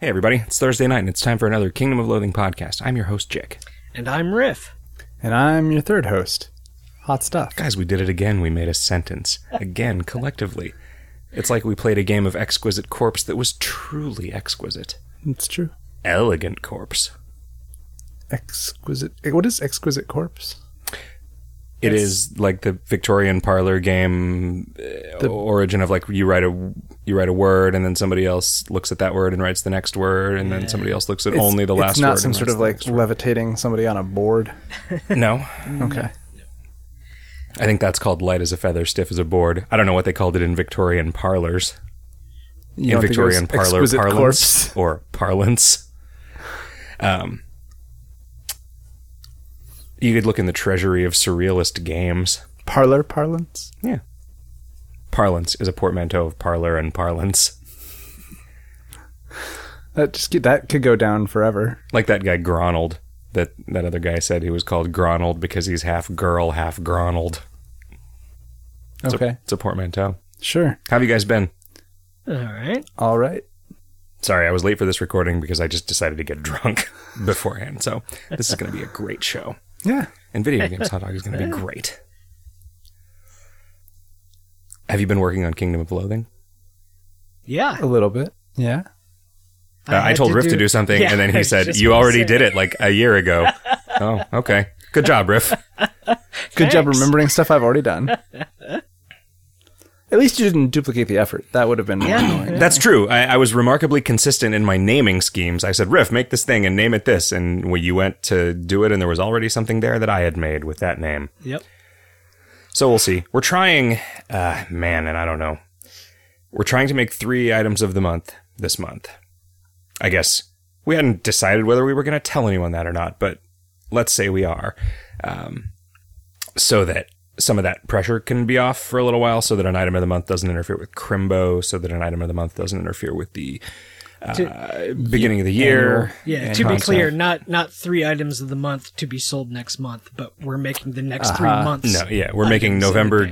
Hey, everybody. It's Thursday night, and it's time for another Kingdom of Loathing podcast. I'm your host, Jick. And I'm Riff. And I'm your third host. Hot stuff. Guys, we did it again. We made a sentence. Again, collectively. It's like we played a game of Exquisite Corpse that was truly exquisite. It's true. Elegant Corpse. Exquisite. What is exquisite corpse? It is like the Victorian parlor game uh, origin of like you write a you write a word and then somebody else looks at that word and writes the next word and then somebody else looks at It's- only the last It's not word some and sort of like levitating somebody on a board. no. Okay. I think that's called light as a feather, stiff as a board. I don't know what they called it in Victorian parlors. You in don't think it was Victorian parlor parlance corpse? or parlance. Um, you could look in the treasury of surrealist games. Parlor parlance. Yeah, parlance is a portmanteau of parlor and parlance. That just that could go down forever. Like that guy Gronald. That that other guy said he was called Gronald because he's half girl, half Gronald. It's Okay. a, it's a portmanteau. Sure. How have you guys been? All right. All right. Sorry, I was late for this recording because I just decided to get drunk beforehand. So this is going to be a great show. Yeah. And video games hot dog is going to be great. Have you been working on Kingdom of Loathing? Yeah. A little bit. Yeah. Uh, I, had told Riff to do something, Yeah, and then he said, "You already did it like a year ago." oh, okay. Good job, Riff. Good job remembering stuff I've already done. At least you didn't duplicate the effort. That would have been Yeah. annoying. That's true. I, I was remarkably consistent in my naming schemes. I said, "Riff, make this thing and name it this," and when you went to do it, and there was already something there that I had made with that name. Yep. So we'll see. We're trying, uh, man, and I don't know. We're trying to make three items of the month this month. I guess we hadn't decided whether we were going to tell anyone that or not, but let's say we are, um, so that some of that pressure can be off for a little while, so that an item of the month doesn't interfere with Crimbo, so that an item of the month doesn't interfere with the uh, beginning of the year. Yeah. And to be content. clear, not not three items of the month to be sold next month, but we're making the next three Uh-huh. months. No, yeah, we're making November.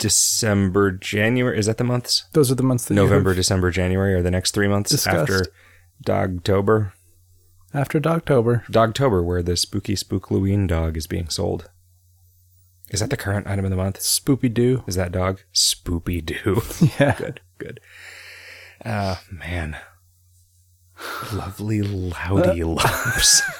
December, January. Is that the months? Those are the months that you November, have December, January are the next three months Discussed. after Dogtober. after Dogtober. Dogtober, where the spooky Spookloween dog is being sold. Is that the current item of the month? Spoopy Doo. Is that dog? Spoopy Doo. Yeah. good, good. Ah, man. Lovely, loudy Uh. lumps.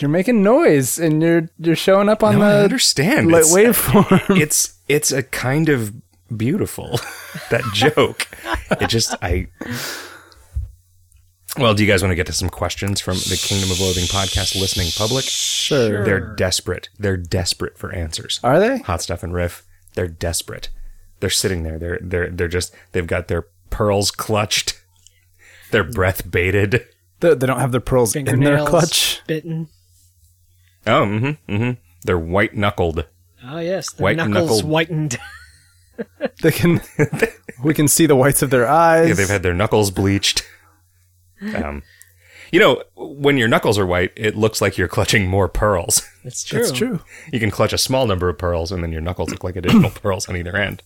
You're making noise and you're you're showing up on No, I the understand. light It's- waveform. it's it's a kind of beautiful that joke it just i well do you guys want to get to some questions from the kingdom of loathing podcast listening public sure. they're desperate they're desperate for answers Are they? hot stuff and riff they're desperate they're sitting there they're they're they're just they've got their pearls clutched their breath baited They, they don't have their pearls in their clutch. bitten. oh mm-hmm mm-hmm they're white knuckled Oh yes, the White knuckles knuckled- whitened. They can. we can see the whites of their eyes. Yeah, they've had their knuckles bleached. Um, you know, when your knuckles are white, it looks like you're clutching more pearls. That's true. That's true. You can clutch a small number of pearls, and then your knuckles look like additional pearls on either end.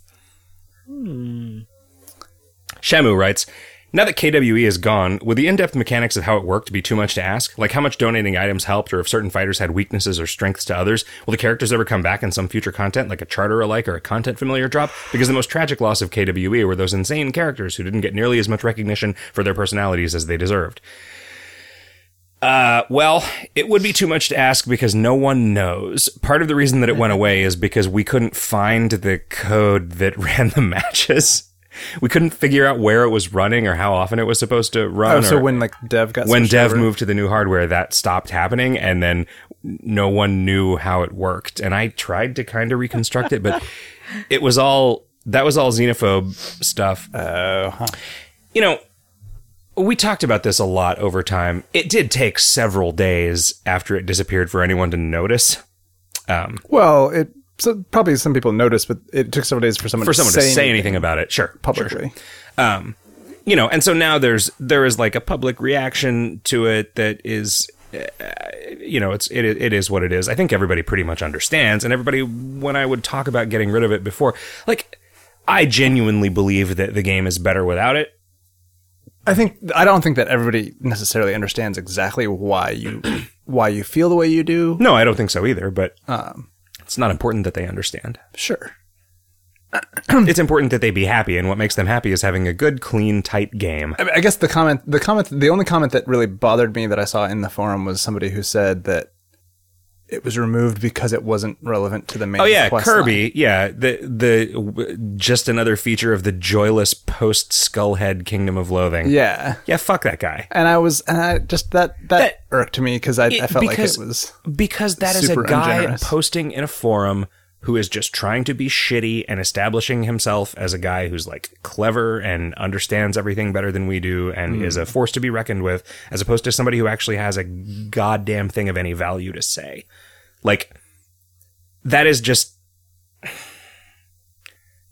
Shamu writes, now that KWE is gone, would the in-depth mechanics of how it worked be too much to ask? Like how much donating items helped, or if certain fighters had weaknesses or strengths to others? Will the characters ever come back in some future content, like a charter alike or a content familiar drop? Because the most tragic loss of KWE were those insane characters who didn't get nearly as much recognition for their personalities as they deserved. Uh, well, it would be too much to ask because no one knows. Part of the reason that it went away is because we couldn't find the code that ran the matches. We couldn't figure out where it was running or how often it was supposed to run. Oh, so when like Dev got when dev over- moved to the new hardware, that stopped happening, and then no one knew how it worked. And I tried to kind of reconstruct it, but it was all that was all xenophobe stuff. Oh, huh. You know, we talked about this a lot over time. It did take several days after it disappeared for anyone to notice. Um, well, it so probably some people noticed, but it took several days for someone for someone to say anything anything about it, sure, sure, publicly. um, you know, and so now there's there is like a public reaction to it that is, uh, you know, it's it it is what it is. I think everybody pretty much understands, and everybody when I would talk about getting rid of it before, like I genuinely believe that the game is better without it. I think I don't think that everybody necessarily understands exactly why you why you feel the way you do. No, I don't think so either, but Um, it's not important that they understand. sure. it's important that they be happy, and what makes them happy is having a good, clean, tight game. I, mean, I guess the comment, the comment, the only comment that really bothered me that I saw in the forum was somebody who said that it was removed because it wasn't relevant to the main. Oh yeah, Kirby. line. Yeah, the the w- just another feature of the joyless post Skullhead Kingdom of Loathing. Yeah, yeah, fuck that guy. and I was, and I just that that, That- irked me because I, I felt like it was. Because that is a guy ungenerous. posting in a forum who is just trying to be shitty and establishing himself as a guy who's like clever and understands everything better than we do and Hmm. is a force to be reckoned with, as opposed to somebody who actually has a goddamn thing of any value to say. Like, that is just.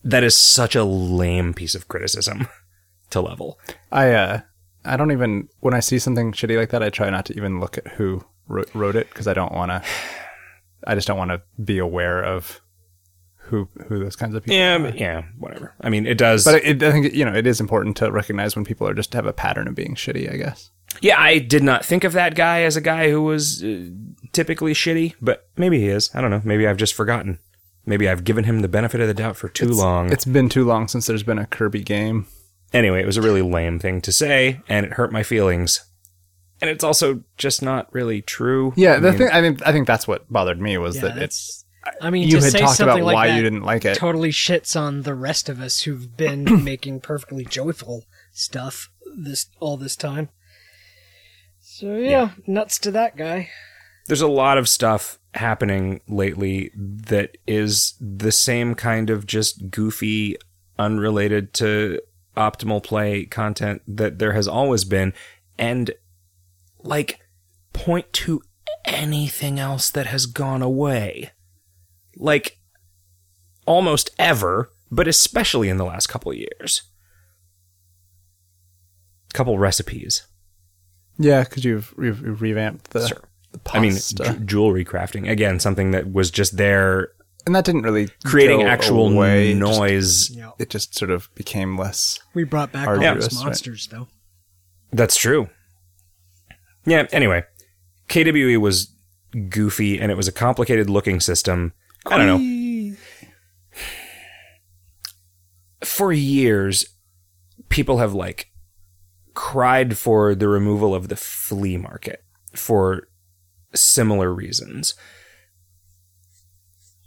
That is such a lame piece of criticism to level. I uh, I don't even when I see something shitty like that, I try not to even look at who wrote, wrote it because I don't want to. I just don't want to be aware of who who those kinds of people. Yeah, are. but yeah, whatever. I mean, it does. But it, I think you know it is important to recognize when people are just have a pattern of being shitty. I guess. Yeah, I did not think of that guy as a guy who was uh, typically shitty, but maybe he is. I don't know. Maybe I've just forgotten. Maybe I've given him the benefit of the doubt for too long. It's been too long since there's been a Kirby game. Anyway, it was a really lame thing to say, and it hurt my feelings. And it's also just not really true. Yeah, I the mean, thing I think I think that's what bothered me was Yeah, that it's. I mean, you to had say talked something about like why you didn't like it. Totally shits on the rest of us who've been making perfectly joyful stuff this all this time. So yeah, nuts to that guy. there's a lot of stuff happening lately that is the same kind of just goofy, unrelated to optimal play content that there has always been. And like, point to anything else that has gone away. Like, almost ever, but especially in the last couple of years. Couple recipes. Yeah, because you've, you've you've revamped the, Sure. the I mean, pasta. ju- jewelry crafting. Again, something that was just there and that didn't really creating go actual away. Just- noise. Yeah, it just sort of became less. we brought back all Arduous, those right. monsters though. That's true. Yeah, anyway, KWE was goofy and it was a complicated looking system. I don't know. For years, people have like cried for the removal of the flea market for similar reasons.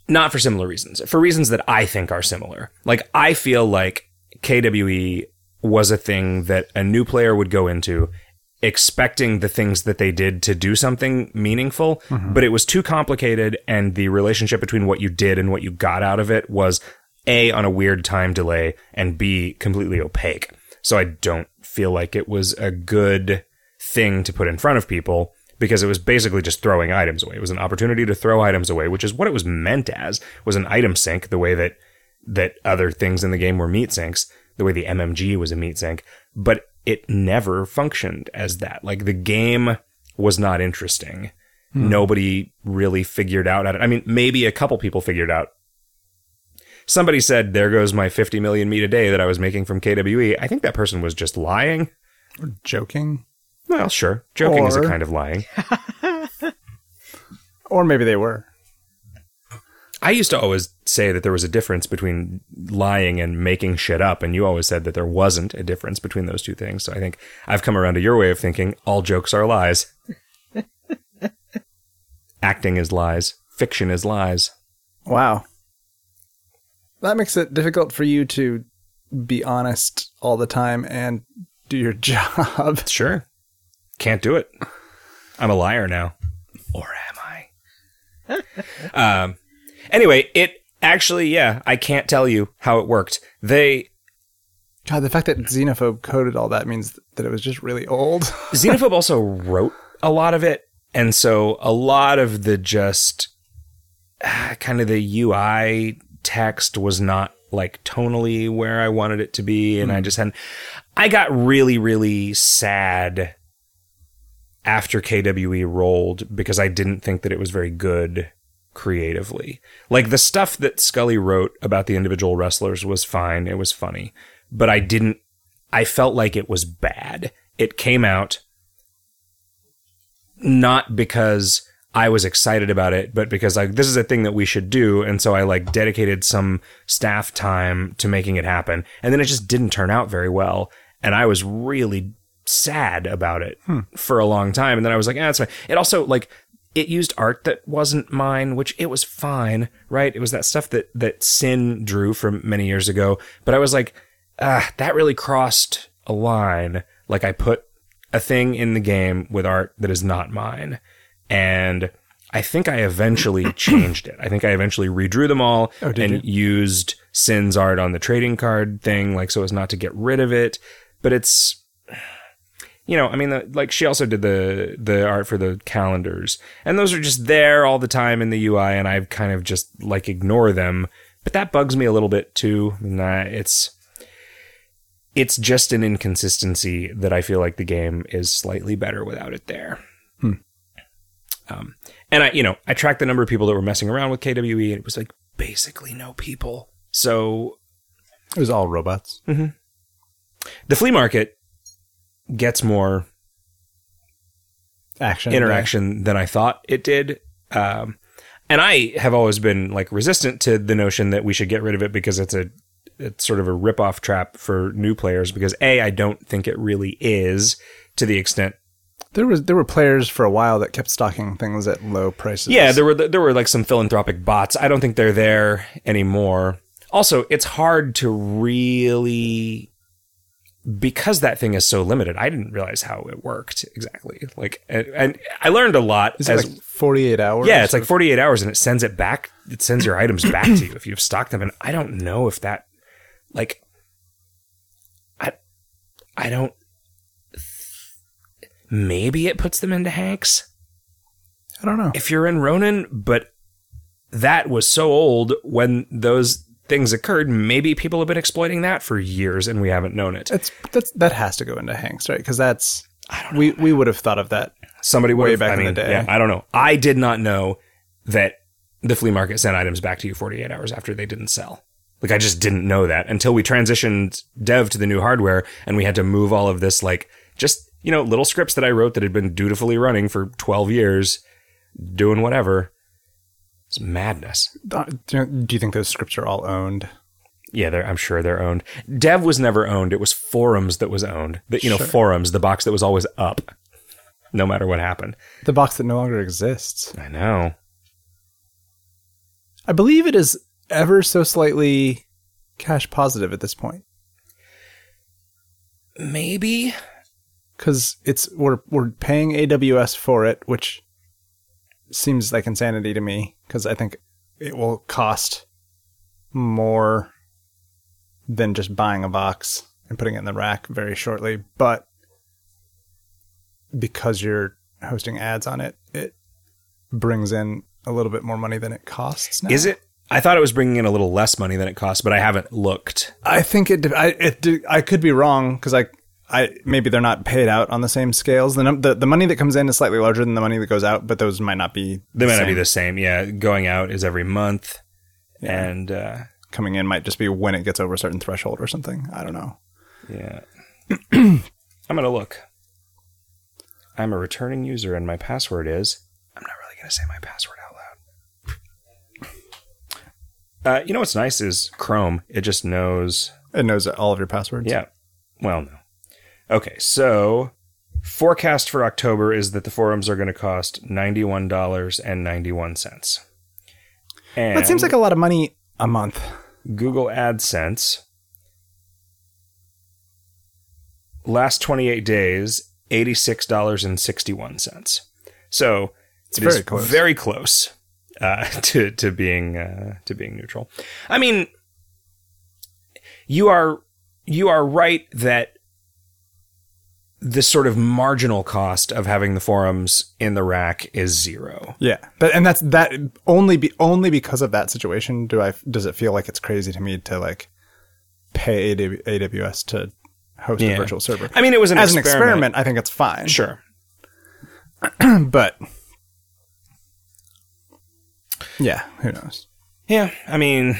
Not for similar reasons, for reasons that I think are similar. Like, I feel like KWE was a thing that a new player would go into expecting the things that they did to do something meaningful, mm-hmm. but it was too complicated and the relationship between what you did and what you got out of it was A on a weird time delay and B completely opaque. So I don't feel like it was a good thing to put in front of people because it was basically just throwing items away. It was an opportunity to throw items away, which is what it was meant as, was an item sink, the way that that other things in the game were meat sinks, the way the MMG was a meat sink, but it never functioned as that. Like the game was not interesting. Hmm. Nobody really figured out how to, I mean, maybe a couple people figured out. Somebody said, there goes my 50 million meat a day that I was making from KWE. I think that person was just lying. Or joking, Well, sure. Joking is a kind of lying. or maybe they were. I used to always say that there was a difference between lying and making shit up, and you always said that there wasn't a difference between those two things. So I think I've come around to your way of thinking all jokes are lies. Acting is lies, fiction is lies. Wow, that makes it difficult for you to be honest all the time and do your job. Sure. Can't do it. I'm a liar now. Or am I? um, anyway, it actually, yeah, I can't tell you how it worked. They, God, the fact that Xenophobe coded all that means that it was just really old. Xenophobe also wrote a lot of it, and so a lot of the just ah, kind of the UI text was not like tonally where I wanted it to be, and I just hadn't. I got really, really sad after KWE rolled because I didn't think that it was very good creatively. Like the stuff that Scully wrote about the individual wrestlers was fine. It was funny, but I didn't, I felt like it was bad. It came out not because I was excited about it, but because like this is a thing that we should do, and so I like dedicated some staff time to making it happen, and then it just didn't turn out very well, and I was really sad about it for a long time, and then I was like, ah, that's fine. It also like it used art that wasn't mine, which it was fine, right? It was that stuff that that Sin drew from many years ago, but I was like, ah, that really crossed a line. Like I put a thing in the game with art that is not mine. And I think I eventually changed it. I think I eventually redrew them all Oh, and used Sin's art on the trading card thing, like so as not to get rid of it. But it's, you know, I mean, the, like she also did the the art for the calendars, and those are just there all the time in the UI, and I've kind of just like ignore them. But that bugs me a little bit too. Nah, it's it's just an inconsistency that I feel like the game is slightly better without it there. Um, and I, you know, I tracked the number of people that were messing around with KWE, and it was like basically no people. So It was all robots. the flea market gets more Action. interaction than I thought it did. Um, and I have always been like resistant to the notion that we should get rid of it because it's a it's sort of a rip-off trap for new players because a I don't think it really is to the extent There was there were players for a while that kept stocking things at low prices. Yeah, there were there were like some philanthropic bots. I don't think they're there anymore. Also, it's hard to really because that thing is so limited. I didn't realize how it worked exactly. Like, and, and I learned a lot. Is it as- like 48 hours? yeah, it's like 48 hours, and it sends it back. It sends your items back to you if you've stocked them. And I don't know if that, like, I, I don't. Maybe it puts them into Hagnk's I don't know. if you're in Ronin, but that was so old when those things occurred. Maybe people have been exploiting that for years and we haven't known it. It's that's that has to go into Hagnk's, right? Because that's we we would have thought of that. Somebody Way back I in the day. Yeah, I don't know. I did not know that the flea market sent items back to you 48 hours after they didn't sell. Like I just didn't know that until we transitioned dev to the new hardware and we had to move all of this like just, you know, little scripts that I wrote that had been dutifully running for 12 years doing whatever. It's madness. Uh, Do you, think those scripts are all owned? Yeah, they're, I'm sure they're owned. Dev was never owned. It was Forums that was owned. The, you know, Sure. Forums, the box that was always up, no matter what happened. The box that no longer exists. I know. I believe it is ever so slightly cash positive at this point Maybe. because it's we're we're paying AWS for it, which seems like insanity to me because I think it will cost more than just buying a box and putting it in the rack very shortly. But because you're hosting ads on it, it brings in a little bit more money than it costs. Now. Is it? I thought it was bringing in a little less money than it costs, but I haven't looked. I think it. I it. I could be wrong because I. I maybe they're not paid out on the same scales. The, num- the the money that comes in is slightly larger than the money that goes out, but those might not be. They might not be the same. Yeah, going out is every month, and uh, coming in might just be when it gets over a certain threshold or something. I don't know. yeah. I'm gonna look. I'm a returning user, and my password is. I'm not really gonna say my password out loud. Uh, you know what's nice is Chrome. It just knows It knows all of your passwords. Yeah. Well, no. Okay, so forecast for October is that the forums are going to cost ninety-one dollars and ninety-one cents. And that seems like a lot of money a month. Google AdSense. Last twenty-eight days, eighty-six dollars and sixty-one cents. So it's very close. very close uh, to to being uh, to being neutral. I mean, you are you are right that the sort of marginal cost of having the forums in the rack is zero. Yeah, but and that's that only be only because of that situation. Do I does it feel like it's crazy to me to like pay AWS to host Yeah. a virtual server? I mean, it was an As an experiment. experiment, I think it's fine. Sure. but Yeah, who knows? Yeah, I mean,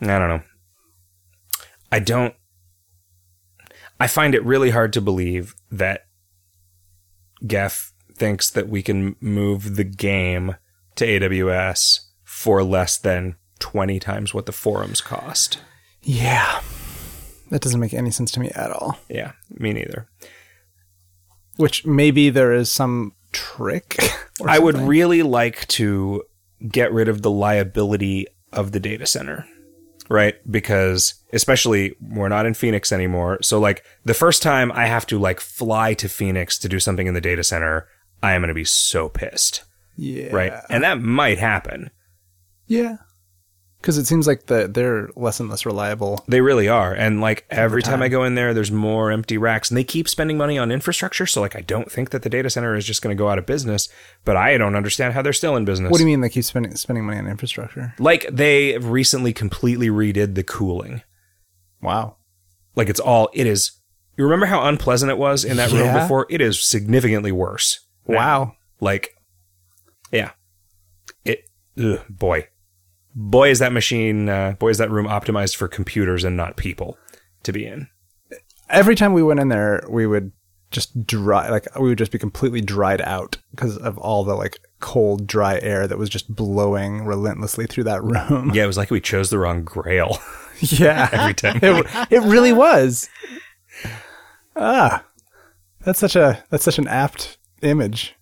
I don't know. I don't. I find it really hard to believe that Geff thinks that we can move the game to AWS for less than 20 times what the forums cost. Yeah. That doesn't make any sense to me at all. Yeah, me neither. Which maybe there is some trick. I would really like to get rid of the liability of the data center, right? Because especially we're not in Phoenix anymore. So like the first time I have to like fly to Phoenix to do something in the data center, I am going to be so pissed, yeah. right? And that might happen. Yeah. Because it seems like the they're less and less reliable. They really are. And like every time I go in there, there's more empty racks and they keep spending money on infrastructure. So like I don't think that the data center is just going to go out of business, but I don't understand how they're still in business. What do you mean they keep spending spending money on infrastructure? Like they recently completely redid the cooling. Wow. Like it's all it is. You remember how unpleasant it was in that room before? It is significantly worse. now. Wow. Like, yeah. It ugh, boy, boy is that machine. Uh, boy is that room optimized for computers and not people to be in. Every time we went in there, we would just dry like we would just be completely dried out because of all the like cold dry air that was just blowing relentlessly through that room. Yeah, it was like we chose the wrong Grail yeah. every time. it, it really was. Ah. That's such a that's such an apt image.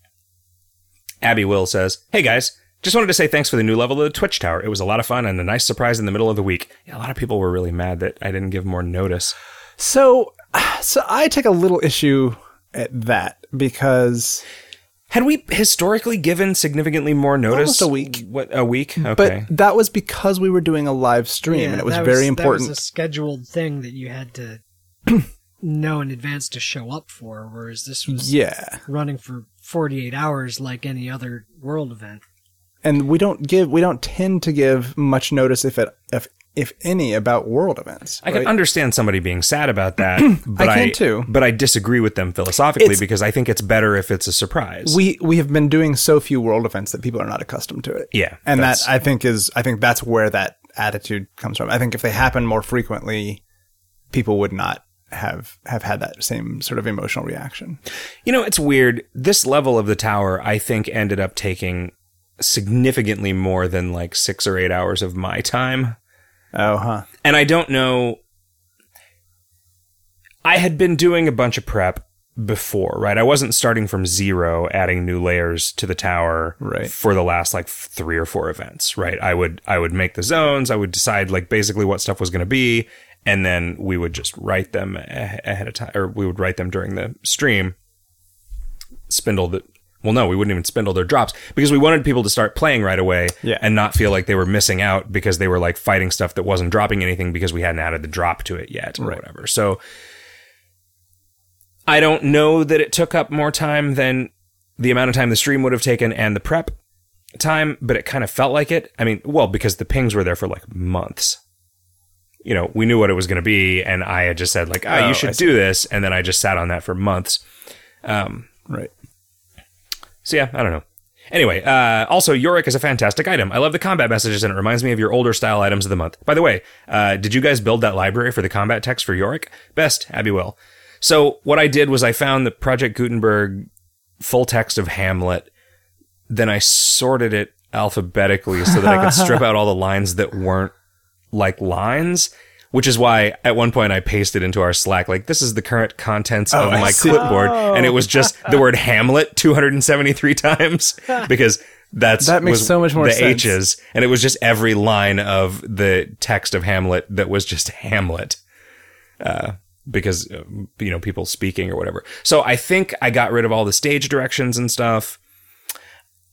Abby Will says, "Hey guys." Just wanted to say thanks for the new level of the Twitch Tower. It was a lot of fun and a nice surprise in the middle of the week. Yeah, a lot of people were really mad that I didn't give more notice. So so I take a little issue at that because Had we historically given significantly more notice? Almost a week. What a week? Okay. but that was because we were doing a live stream and it was that very That important. was a scheduled thing that you had to know in advance to show up for, whereas this was yeah. running for 48 hours like any other world event. And we don't give we don't tend to give much notice if it if if any about world events. I can understand somebody being sad about that, but I can too. But I disagree with them philosophically It's- because I think it's better if it's a surprise. we we have been doing so few world events that people are not accustomed to it. Yeah, and that I think is I think that's where that attitude comes from. I think if they happen more frequently, people would not have have had that same sort of emotional reaction. you know, it's weird. This level of the tower, I think, ended up taking significantly more than like six or eight hours of my time. Oh, huh. and I don't know. I had been doing a bunch of prep before, right? I wasn't starting from zero, adding new layers to the tower Right. for the last like three or four events, right? I would I would make the zones, I would decide like basically what stuff was going to be, and then we would just write them ahead of time, or we would write them during the stream. Spindle the well, no, we wouldn't even spend all their drops because we wanted people to start playing right away Yeah. and not feel like they were missing out because they were like fighting stuff that wasn't dropping anything because we hadn't added the drop to it yet or Right. whatever. So I don't know that it took up more time than the amount of time the stream would have taken and the prep time, but it kind of felt like it. I mean, well, because the pings were there for like months. You know, we knew what it was going to be, and I had just said like, "Ah, Oh, you should do this," and then I just sat on that for months. Um, Right. So yeah, I don't know. Anyway, uh, also Yorick is a fantastic item. I love the combat messages, and it reminds me of your older style items of the month. By the way, uh, did you guys build that library for the combat text for Yorick? Best, Abby Will. So what I did was I found the Project Gutenberg full text of Hamlet, then I sorted it alphabetically so that I could strip out all the lines that weren't like lines. Which is why at one point I pasted into our Slack, like, this is the current contents of Oh, I my see. clipboard. And it was just the word Hamlet 273 times because that's That makes so much more the sense. H's. And it was just every line of the text of Hamlet that was just Hamlet. Uh, because, uh, you know, people speaking or whatever. So I think I got rid of all the stage directions and stuff.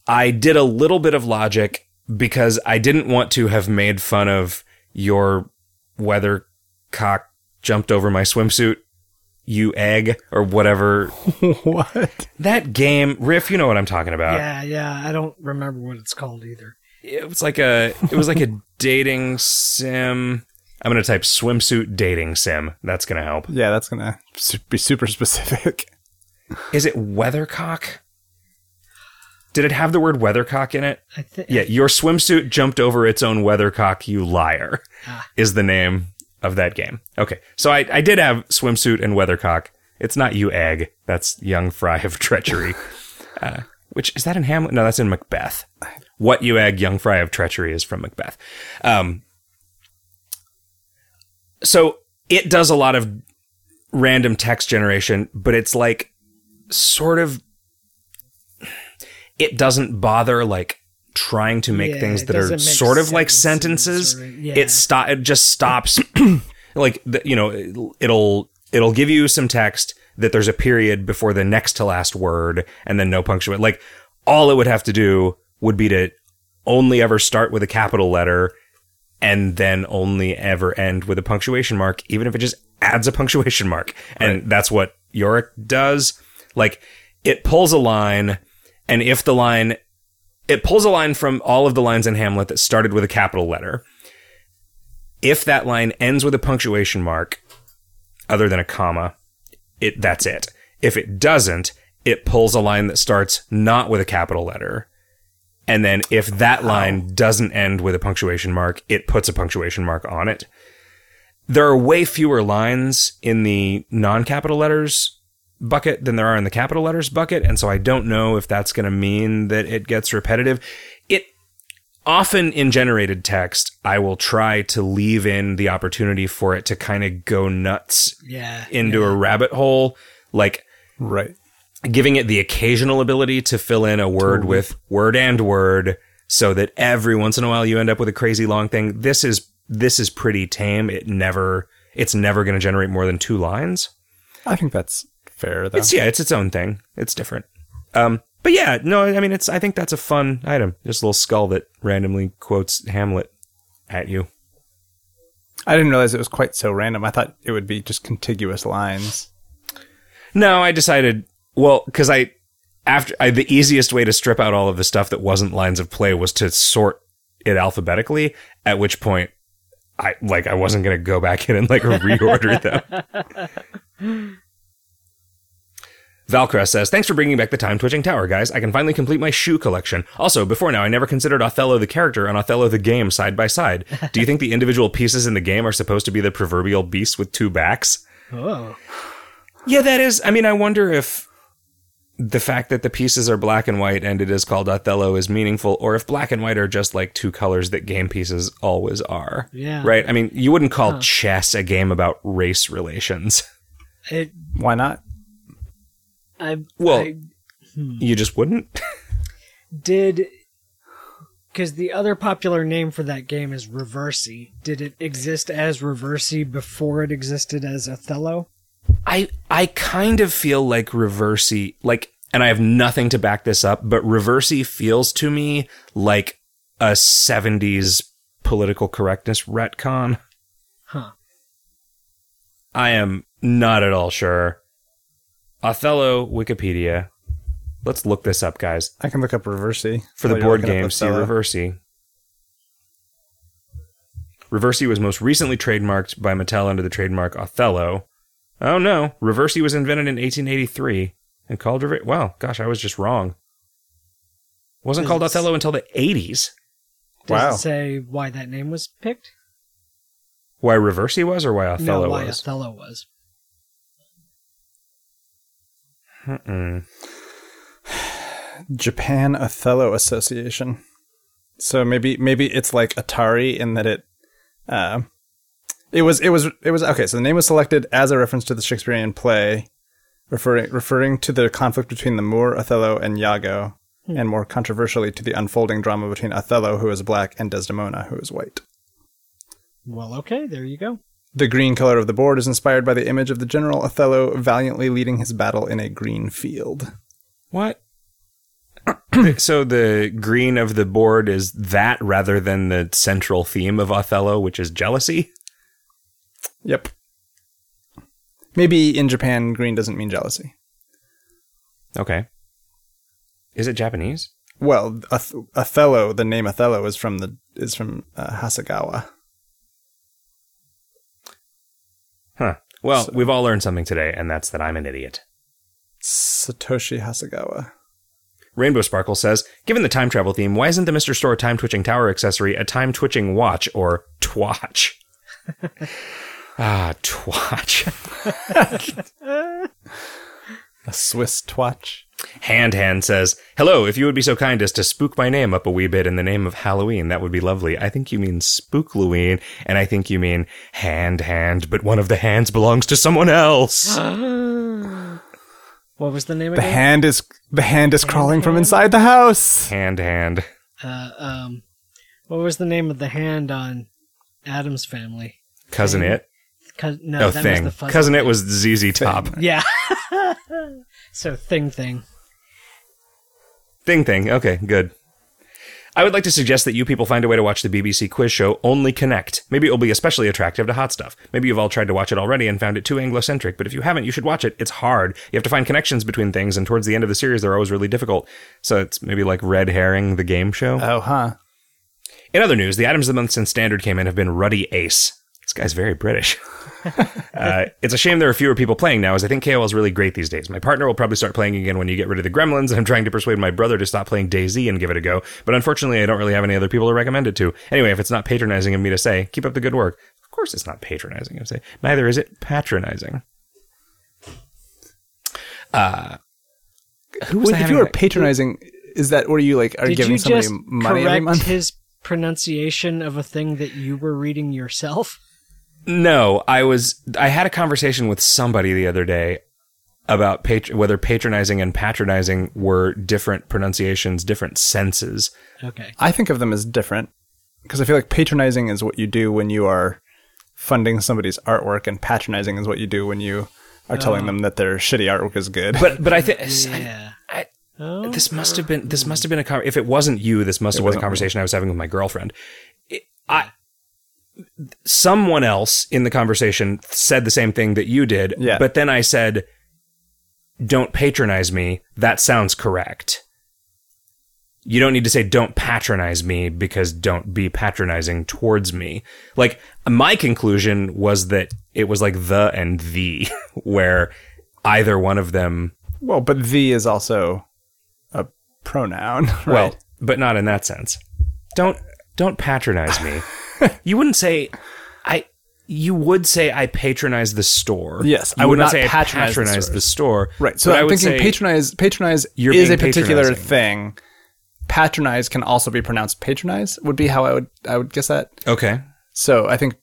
I did a little bit of logic because I didn't want to have made fun of your weathercock jumped over my swimsuit, you egg, or whatever. what? That game, Riff, you know what I'm talking about. yeah, yeah. I don't remember what it's called either. It was like a it was like a dating sim. I'm gonna type swimsuit dating sim. That's gonna help. Yeah, that's gonna be super specific. Is it weathercock? Did it have the word weathercock in it? I think. Yeah, your swimsuit jumped over its own weathercock, you liar, Ah. is the name of that game. Okay, so I, I did have swimsuit and weathercock. It's not you egg. That's young fry of treachery. uh, which is that in Hamlet? No, that's in Macbeth. What you egg, young fry of treachery is from Macbeth. Um, so it does a lot of random text generation, but it's like sort of it doesn't bother like trying to make Yeah, things that are sort of like sentences. or- yeah. It stop. It just stops. like the, you know, it'll it'll give you some text that there's a period before the next to last word, and then no punctuation. Like all it would have to do would be to only ever start with a capital letter and then only ever end with a punctuation mark, even if it just adds a punctuation mark. And that's what Yorick does. Like it pulls a line, and if the line, it pulls a line from all of the lines in Hamlet that started with a capital letter. If that line ends with a punctuation mark, other than a comma, it that's it. If it doesn't, it pulls a line that starts not with a capital letter. And then if that line doesn't end with a punctuation mark, it puts a punctuation mark on it. There are way fewer lines in the non-capital letters bucket than there are in the capital letters bucket, and so I don't know if that's going to mean that it gets repetitive. It often in generated text, I will try to leave in the opportunity for it to kind of go nuts Yeah. into a rabbit hole, like Right. giving it the occasional ability to fill in a word with word and word so that every once in a while you end up with a crazy long thing. This is this is pretty tame. It never it's never going to generate more than two lines. I think that's fair though. It's yeah, it's its own thing. It's different. Um but yeah, no, I mean it's I think that's a fun item. Just a little skull that randomly quotes Hamlet at you. I didn't realize it was quite so random. I thought it would be just contiguous lines. No, I decided well because I after I, the easiest way to strip out all of the stuff that wasn't lines of play was to sort it alphabetically. At which point, I like I wasn't gonna go back in and like reorder them. Valcrest says, Thanks for bringing back the time twitching tower, guys. I can finally complete my shoe collection. Also, before now, I never considered Othello the character and Othello the game side by side. Do you think the individual pieces in the game are supposed to be the proverbial beast with two backs? Oh. Yeah, that is. I mean, I wonder if the fact that the pieces are black and white and it is called Othello is meaningful, or if black and white are just like two colors that game pieces always are. Yeah. Right? I mean, you wouldn't call chess a game about race relations. It. Why not? I. Well, I hmm. you just wouldn't? did. Because the other popular name for that game is Reversi. Did it exist as Reversi before it existed as Othello? I I kind of feel like Reversi, like, and I have nothing to back this up, but Reversi feels to me like a 70s political correctness retcon. Huh. I am not at all sure. Othello Wikipedia. Let's look this up, guys. I can look up Reversi For the oh, board game, see Reversi. Reversey. Reversey was most recently trademarked by Mattel under the trademark Othello. Oh no, Reversi was invented in 1883 and called Reversi. Wow, gosh, I was just wrong. Wasn't Does called Othello until the 80s. Does Wow. it say why that name was picked? Why Reversi was or why Othello no, why was? Othello was. Mm-mm. Japan Othello Association. So maybe maybe it's like Atari in that it uh, it was it was it was okay, so the name was selected as a reference to the Shakespearean play referring referring to the conflict between the Moor Othello and Iago and more controversially to the unfolding drama between Othello who is black and Desdemona who is white. Well, okay, there you go. The green color of the board is inspired by the image of the general Othello valiantly leading his battle in a green field. What? so the green of the board is that rather than the central theme of Othello, which is jealousy? Yep. Maybe in Japan, green doesn't mean jealousy. Okay. Is it Japanese? Well, Oth- Othello, the name Othello is from the is from uh, Hasegawa. Huh. Well, So- we've all learned something today, and that's that I'm an idiot. Satoshi Hasegawa. Rainbow Sparkle says, given the time travel theme, why isn't the Mr. Store time twitching tower accessory a time twitching watch or twatch? ah, twatch. A Swiss twatch. Hand Hand says, Hello, if you would be so kind as to spook my name up a wee bit in the name of Halloween, that would be lovely. I think you mean Spookloween, and I think you mean Hand Hand, but one of the hands belongs to someone else. What was the name of The again? hand is the hand is crawling from inside the house. hand Hand. uh, um, what was the name of the hand on Addams Family? Cousin It. Cous- no, No, that Thing. was the fuzzy Cousin It was ZZ Top. Yeah. so thing thing. Thing Thing. Okay, good. I would like to suggest that you people find a way to watch the BBC quiz show Only Connect. Maybe it will be especially attractive to hot stuff. Maybe you've all tried to watch it already and found it too Anglocentric, but if you haven't, you should watch it. It's hard. You have to find connections between things, and towards the end of the series, they're always really difficult. So it's maybe like Red Herring, the game show. Oh, huh. In other news, the items of the month since Standard came in have been Ruddy Ace. This guy's very British. uh, it's a shame there are fewer people playing now, as I think KOL is really great these days. My partner will probably start playing again when you get rid of the gremlins, and I'm trying to persuade my brother to stop playing DayZ and give it a go. But unfortunately, I don't really have any other people to recommend it to. Anyway, if it's not patronizing of me to say, keep up the good work. Of course, it's not patronizing of say. Neither is it patronizing. Uh, who was Wait, if you were that- patronizing, is that what are you like? Are you Did giving you somebody just money every correct month? his pronunciation of a thing that you were reading yourself? No, I was. I had a conversation with somebody the other day about patr- whether patronizing and patronizing were different pronunciations, different senses. Okay. I think of them as different because I feel like patronizing is what you do when you are funding somebody's artwork, and patronizing is what you do when you are telling oh. them that their shitty artwork is good. But but I think Yeah. I, Oh. this must have been this must have been a con- if it wasn't you, this must have been a wasn't me. conversation I was having with my girlfriend. It, I someone else in the conversation said the same thing that you did, Yeah. but then I said, "Don't patronize me." That sounds correct. You don't need to say don't patronize me because don't be patronizing towards me. Like my conclusion was that it was like the and the where either one of them well, but the is also a pronoun. Right? Well, but not in that sense. Don't don't patronize me. you wouldn't say I you would say I patronize the store. Yes, You I would not say patronize I the patronize stores. the store. Right. So I'm would thinking say patronize patronize is a particular thing. Patronize can also be pronounced patronize would be how I would I would guess that. Okay. So I think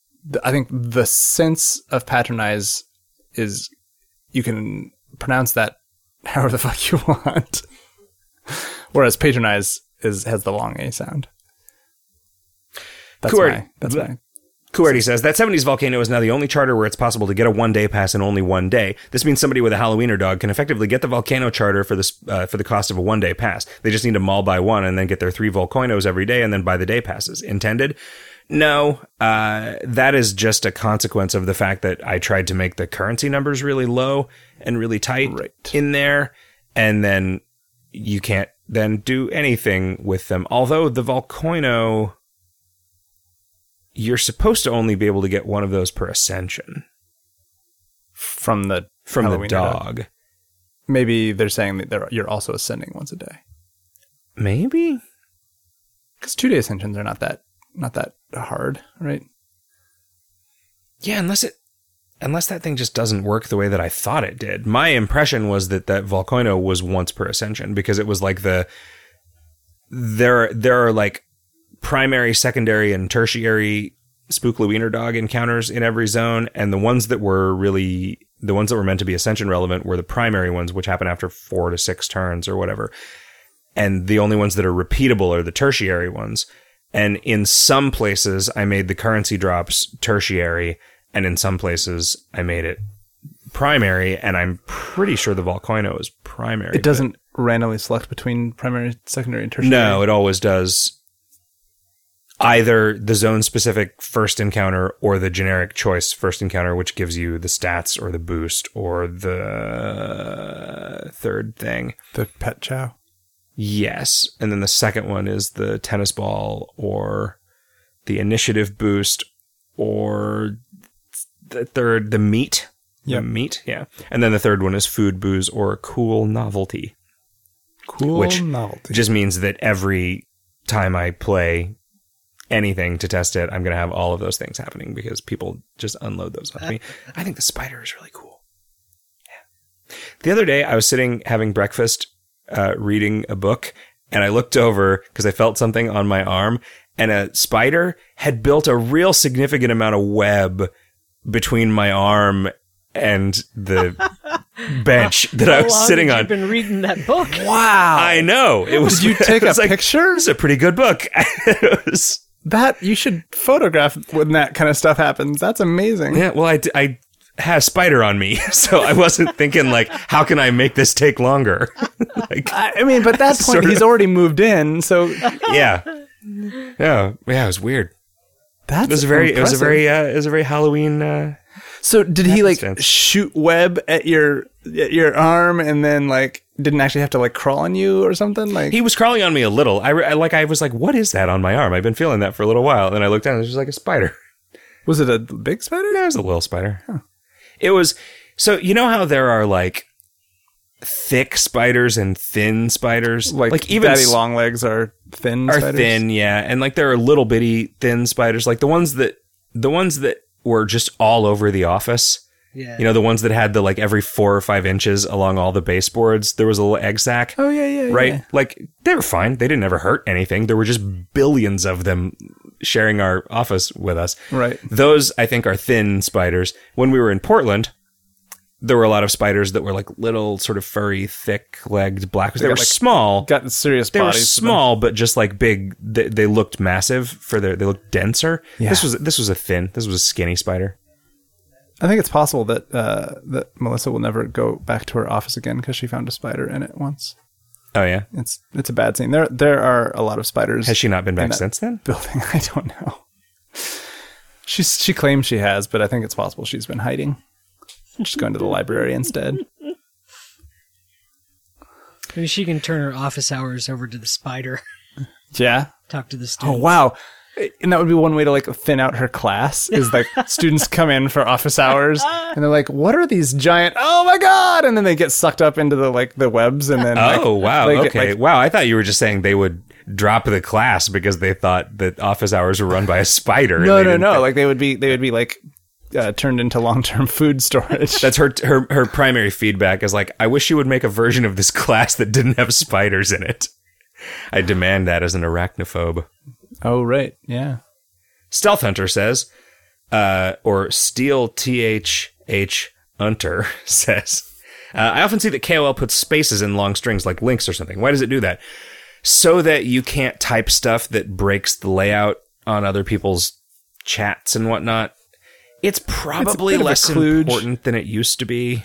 I think the sense of patronize is you can pronounce that however the fuck you want. Whereas patronize is has the long a sound. That's Cool. my that's my says that 70s volcano is now the only charter where it's possible to get a one day pass in only one day. This means somebody with a Halloweener dog can effectively get the volcano charter for this uh, for the cost of a one day pass. They just need to mall buy one and then get their three volcanoes every day and then buy the day passes. Intended? No, uh, that is just a consequence of the fact that I tried to make the currency numbers really low and really tight Right. in there, and then you can't then do anything with them. Although the volcano you're supposed to only be able to get one of those per ascension from the from Halloweener the dog. Maybe they're saying that they're, you're also ascending once a day. Maybe. Because two day ascensions are not that not that hard, right? Yeah, unless it unless that thing just doesn't work the way that I thought it did. My impression was that that volcano was once per ascension because it was like the there there are like primary, secondary, and tertiary spook Wiener dog encounters in every zone, and the ones that were really the ones that were meant to be ascension relevant were the primary ones, which happen after four to six turns or whatever. And the only ones that are repeatable are the tertiary ones. And in some places, I made the currency drops tertiary, and in some places, I made it primary. And I'm pretty sure the volcano is primary. It doesn't randomly select between primary, secondary, and tertiary. No, it always does either the zone specific first encounter or the generic choice first encounter, which gives you the stats or the boost or the third thing. the pet chow. Yes. And then the second one is the tennis ball or the initiative boost or the third, the meat. Yep. meat. Yeah. And then the third one is food, booze, or cool novelty. Cool Which novelty. just means that every time I play anything to test it, I'm going to have all of those things happening because people just unload those on me. I think the spider is really cool. Yeah. The other day, I was sitting having breakfast, uh, reading a book, and I looked over because I felt something on my arm, and a spider had built a real significant amount of web between my arm and the bench that I was long sitting have on. you been reading that book? wow. I know. It was. Did you take it a like, picture? This is a pretty good book. it was. That you should photograph when that kind of stuff happens. That's amazing. Yeah. Well, I, had a spider on me, so I wasn't thinking like, how can I make this take longer? like, I I mean, but at that point, Sort of. he's already moved in, so yeah, yeah, yeah. It was weird. that was a very. It was a very. Uh, it was a very Halloween. Uh, So did he like Happenstance. shoot web at your at your arm and then like didn't actually have to like crawl on you or something? Like he was crawling on me a little. I, I like. I was like, what is that on my arm? I've been feeling that for a little while. And then I looked down. and It was just like a spider. was it a big spider? No, it was a little spider. It was so you know how there are like thick spiders and thin spiders, Like, like even daddy long legs are thin. are spiders? thin, yeah, and like there are little bitty thin spiders, like the ones that the ones that were just all over the office. Yeah. You know, the ones that had the like every four or five inches along all the baseboards. There was a little egg sac. Oh yeah, yeah, right? yeah. Like they were fine. They didn't ever hurt anything. There were just billions of them sharing our office with us. Right. Those I think are thin spiders. When we were in Portland, there were a lot of spiders that were like little, sort of furry, thick-legged black. They, got, were like, small. Got serious they were bodies. to them. small, but just like big. They, they looked massive for their. They looked denser. Yeah. This was this was a thin. This was a skinny spider. I think it's possible that uh, that Melissa will never go back to her office again because she found a spider in it once. Oh yeah. It's it's a bad scene. There there are a lot of spiders. Has she not been back since then? building? I don't know. She's she claims she has, but I think it's possible she's been hiding. She's going to the library instead. Maybe she can turn her office hours over to the spider. Yeah. Talk to the Oh wow. And that would be one way to like thin out her class is like students come in for office hours and they're like, "What are these giant? Oh my god!" And then they get sucked up into the like the webs and then like, oh wow. like, okay. like- wow. I thought you were just saying they would drop the class because they thought that office hours were run by a spider. no, no, no. Like they would be they would be like uh, turned into long term food storage. That's her her her primary feedback is like, I wish you would make a version of this class that didn't have spiders in it. I demand that as an arachnophobe. Oh right, yeah. Stealth Hunter says, uh, or Steel TH H Hunter says, uh, I often see that KOL puts spaces in long strings like links or something. Why does it do that? So that you can't type stuff that breaks the layout on other people's chats and whatnot. It's probably a less important than it used to be.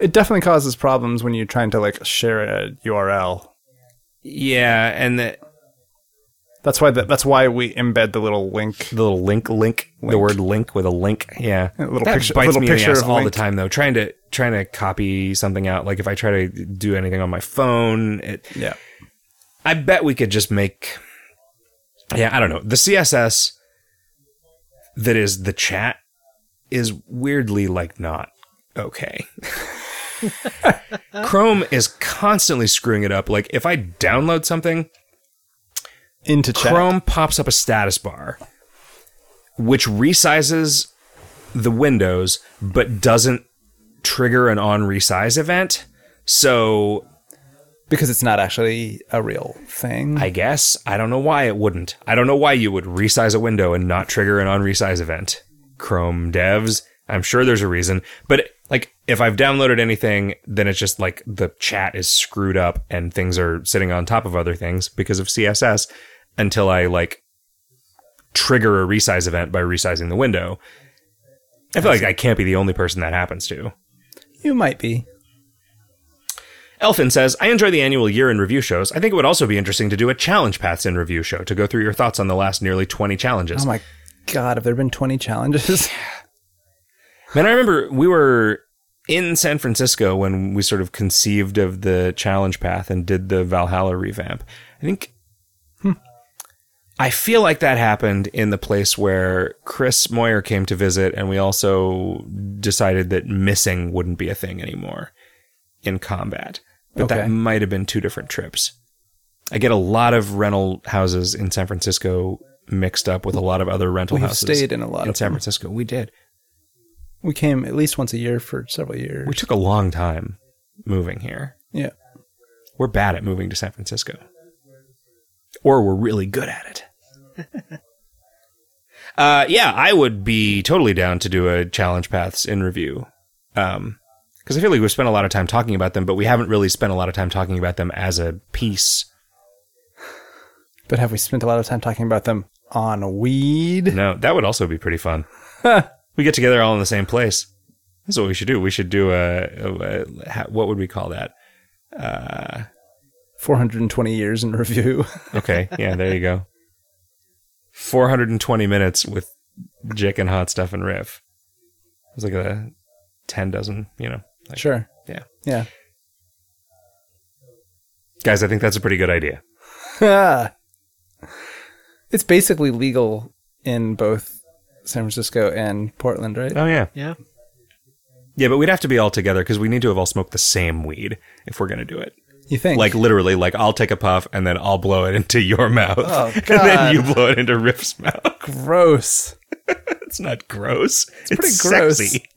It definitely causes problems when you're trying to like share a URL. Yeah, and the, That's why the, that's why we embed the little link. the little link, link, the word link with a link. Yeah, A little that picture- bites little me in the picture ass of all the time though. Trying to trying to copy something out, like if I try to do anything on my phone, it, Yeah. I bet we could just make. Yeah, I don't know. The CSS that is the chat is weirdly like not okay. Chrome is constantly screwing it up. Like if I download something, Into chat. Chrome pops up a status bar, which resizes the windows but doesn't trigger an on resize event. So because it's not actually a real thing. I guess I don't know why it wouldn't. I don't know why you would resize a window and not trigger an on resize event. Chrome devs, I'm sure there's a reason, but like if I've downloaded anything, then it's just like the chat is screwed up and things are sitting on top of other things because of CSS until I like trigger a resize event by resizing the window. I feel like I can't be the only person that happens to. you might be. Elfin says, I enjoy the annual year in review shows. I think it would also be interesting to do a challenge paths in review show to go through your thoughts on the last nearly 20 challenges. Oh my god, have there been 20 challenges? Man, I remember we were in San Francisco when we sort of conceived of the challenge path and did the Valhalla revamp. I think I feel like that happened in the place where Chris Moyer came to visit, and we also decided that missing wouldn't be a thing anymore in combat. but Okay. that might have been two different trips. I get a lot of rental houses in San Francisco mixed up with a lot of other rental We've houses. stayed in a lot in of San. Francisco. We did. We came at least once a year for several years. We took a long time moving here. yeah. We're bad at moving to San Francisco. Or we're really good at it. uh, yeah, I would be totally down to do a challenge paths in review. Um, because I feel like we've spent a lot of time talking about them, but we haven't really spent a lot of time talking about them as a piece. But have we spent a lot of time talking about them on weed? No, that would also be pretty fun. we get together all in the same place. That's what we should do. We should do a, a, a what would we call that? 420 years in review. Okay, yeah, there you go. 420 minutes with Jick and Hot Stuff and Riff. It's like a 10 dozen, you know. Like, sure. Yeah. Yeah. Guys, I think that's a pretty good idea. it's basically legal in both San Francisco and Portland, right? Oh, yeah. Yeah. Yeah, but we'd have to be all together because we need to have all smoked the same weed if we're going to do it. You think? Like, literally, like, I'll take a puff and then I'll blow it into your mouth. Oh, And then you blow it into Riff's mouth. gross. It's not gross. It's, pretty gross. sexy.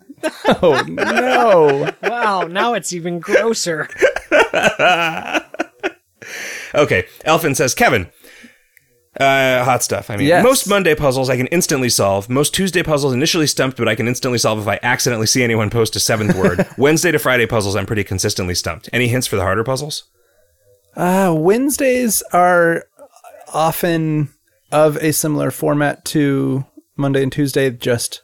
Oh no. Wow, now it's even grosser. Okay, Elfin says, Kevin, uh, hot stuff. I mean, Yes. most Monday puzzles I can instantly solve. Most Tuesday puzzles initially stumped, but I can instantly solve if I accidentally see anyone post a seventh word. Wednesday to Friday puzzles, I'm pretty consistently stumped. Any hints for the harder puzzles? Uh, Wednesdays are often of a similar format to Monday and Tuesday, just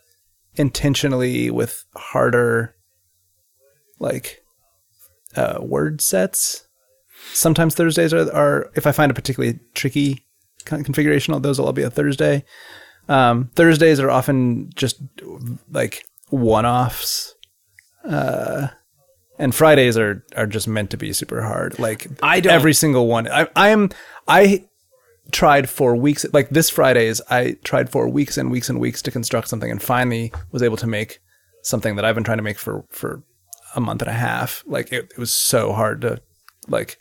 intentionally with harder, like, uh, word sets. Sometimes Thursdays are, are if I find a particularly tricky con- configuration, of those will all be a Thursday. Um, Thursdays are often just like one offs. Uh, and Fridays are, are just meant to be super hard. Like I don't- every single one. I, I am I tried for weeks. Like this Fridays, I tried for weeks and weeks and weeks to construct something, and finally was able to make something that I've been trying to make for for a month and a half. Like it, it was so hard to like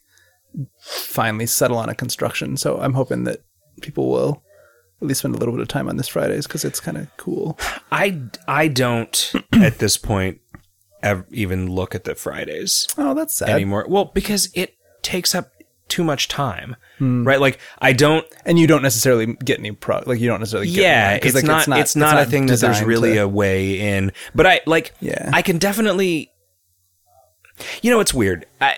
finally settle on a construction. So I'm hoping that people will at least spend a little bit of time on this Fridays because it's kind of cool. I, I don't, at this point, ever even look at the Fridays. Oh, that's sad. anymore. Well, because it takes up too much time, hmm. right? Like I don't. And you don't necessarily get any pro. Like you don't necessarily. Get Yeah, one, 'cause, it's, like, not, It's not. a thing that there's really to- a way in. But I like. Yeah. I can definitely. You know, it's weird. I,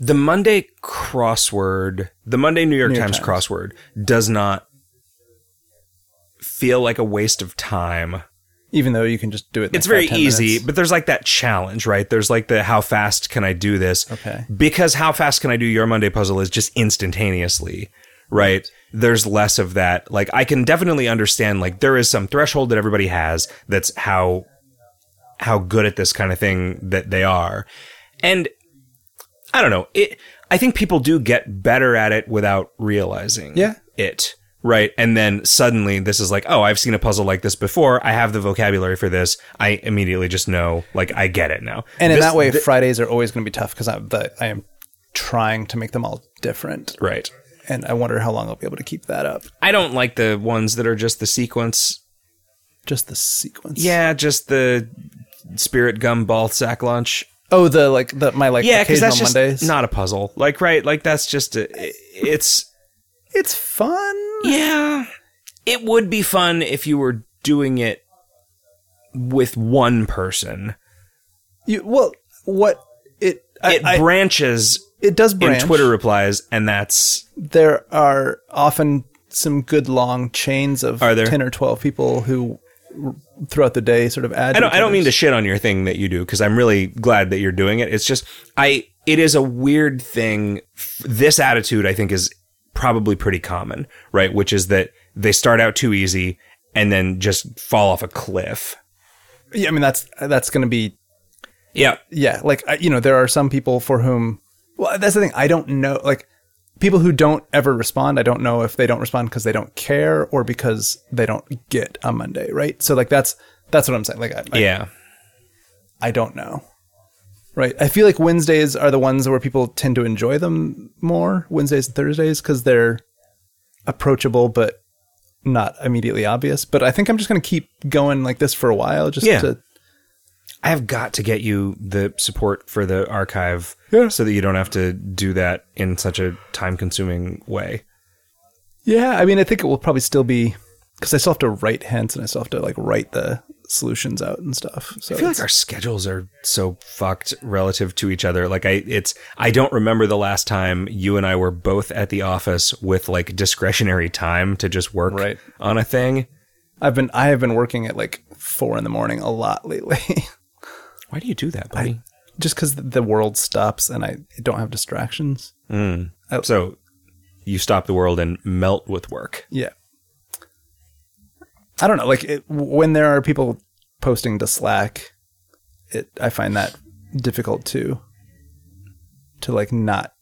the Monday crossword, the Monday New York New York Times, Times. crossword, does not feel like a waste of time. even though you can just do it. It's very five, 10 easy, minutes. but there's like that challenge, right? There's like the how fast can I do this? Okay. Because how fast can I do your Monday puzzle is just instantaneously, right? There's less of that. Like I can definitely understand like there is some threshold that everybody has that's how how good at this kind of thing that they are. And I don't know. It I think people do get better at it without realizing Yeah. it. Right. And then suddenly this is like, oh, I've seen a puzzle like this before. I have the vocabulary for this. I immediately just know, like, I get it now. And in This- that way, thi- Fridays are always going to be tough because I'm the, I am trying to make them all different, right. and I wonder how long I'll be able to keep that up. I don't like the ones that are just the sequence. Just the sequence. Yeah, just the spirit gum ball sack lunch. Oh, the like the my like Yeah, because that's just Mondays. not a puzzle. Like, right? Like, that's just a, it's it's fun. yeah. It would be fun if you were doing it with one person. You well, what it It I- branches it does in branch. Twitter replies, and that's There are often some good long chains of Are there? ten or twelve people who throughout the day sort of add. I don't. I don't mean to shit on your thing that you do because I'm really glad that you're doing it. It's just I. It is a weird thing. This attitude, I think, is probably pretty common, right? Which is that they start out too easy and then just fall off a cliff. Yeah, I mean that's that's going to be Yeah, yeah, like you know, there are some people for whom. Well, that's the thing. I don't know. Like people who don't ever respond. I don't know if they don't respond because they don't care or because they don't get a Monday, right? So like that's that's what I'm saying. Like I, I- yeah. I don't know. Right. I feel like Wednesdays are the ones where people tend to enjoy them more, Wednesdays and Thursdays, because they're approachable but not immediately obvious. But I think I'm just going to keep going like this for a while just Yeah. to. I have got to get you the support for the archive Yeah. so that you don't have to do that in such a time consuming way. Yeah. I mean, I think it will probably still be because I still have to write hints and I still have to like write the solutions out and stuff. So I feel like our schedules are so fucked relative to each other. Like I it's I don't remember the last time you and I were both at the office with like discretionary time to just work Right. on a thing. I've been I have been working at like four in the morning a lot lately. Why do you do that, buddy? just because the world stops and I don't have distractions. Mm. so you stop the world and melt with work. Yeah. I don't know. Like it, when there are people posting to Slack, it I find that difficult to to like not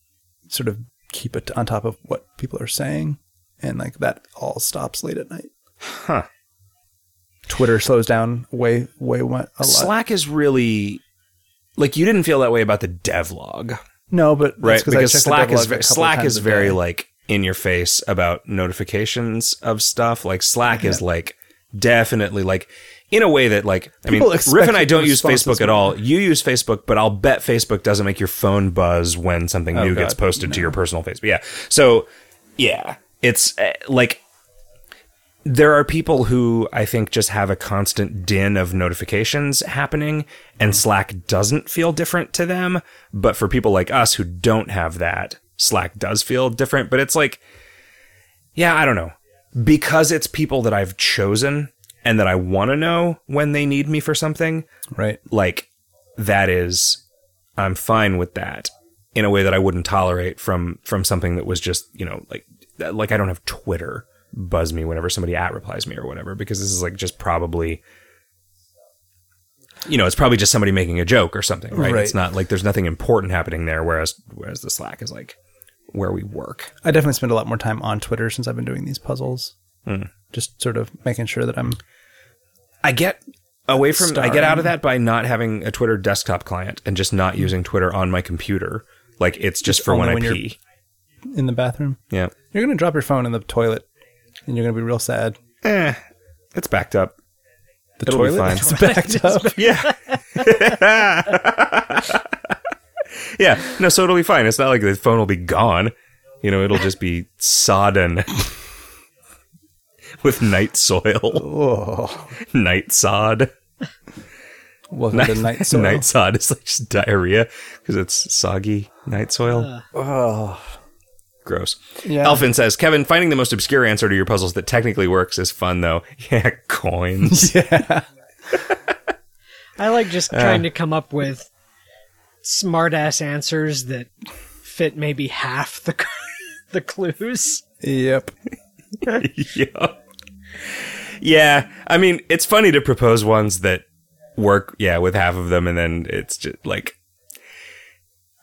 sort of keep it on top of what people are saying, and like that all stops late at night. Huh. Twitter slows down way way wa- a lot. Slack is really like you didn't feel that way about the devlog, no, but right? Because Slack is Slack times is very like in your face about notifications of stuff. Like Slack is like definitely like in a way that like I mean People expect Riff and I don't use Facebook at all. You use Facebook, but I'll bet Facebook doesn't make your phone buzz when something new Oh, God, gets posted to your personal Facebook. Yeah. So yeah, it's uh, like there are people who I think just have a constant din of notifications happening, and mm-hmm. Slack doesn't feel different to them. But for people like us who don't have that, Slack does feel different. But it's like, yeah, I don't know. Because it's people that I've chosen and that I want to know when they need me for something, right. like that is I'm fine with that in a way that I wouldn't tolerate from from something that was just, you know, like like I don't have Twitter buzz me whenever somebody at replies me or whatever because this is like just probably you know, it's probably just somebody making a joke or something, right? Right. It's not like there's nothing important happening there whereas whereas the Slack is like where we work. I definitely spend a lot more time on Twitter since I've been doing these puzzles. Hmm. Just sort of making sure that I'm I get away from I get out of that by not having a Twitter desktop client and just not using Twitter on my computer. Like it's just for when I when you're- pee. in the bathroom. Yeah. You're gonna drop your phone in the toilet, and you're gonna be real sad. Eh, it's backed up. The It'll be toilet fine. is backed up. Yeah. yeah. No, so it'll be fine. It's not like the phone will be gone. You know, it'll just be sodden with night soil, Oh, night sod. welcome to night soil. night sod is like just diarrhea because it's soggy night soil. Oh, Gross. yeah. Elfin says, Kevin, finding the most obscure answer to your puzzles that technically works is fun, though. Yeah, coins. Yeah. I like just uh. trying to come up with smart ass answers that fit maybe half the the clues. Yep. yeah. Yeah. I mean, it's funny to propose ones that work, yeah, with half of them, and then it's just like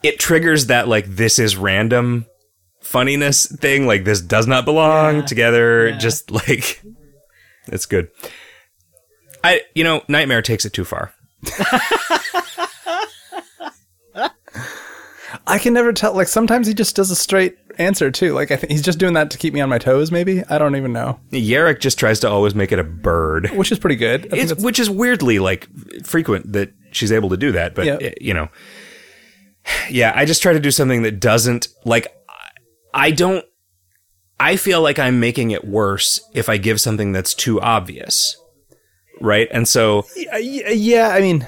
it triggers that like this is random funniness thing. Like this does not belong Yeah. together. Yeah. Just like it's good. I you know, Nightmare takes it too far. I can never tell. Like sometimes he just does a straight answer too. Like I think he's just doing that to keep me on my toes. Maybe I don't even know. Yarrick just tries to always make it a bird. Which is pretty good. I It's, that's- which is weirdly like frequent that she's able to do that, but Yeah. eh, you know, yeah, I just try to do something that doesn't like. I don't. I feel like I'm making it worse if I give something that's too obvious, right? And so yeah, yeah, yeah, I mean,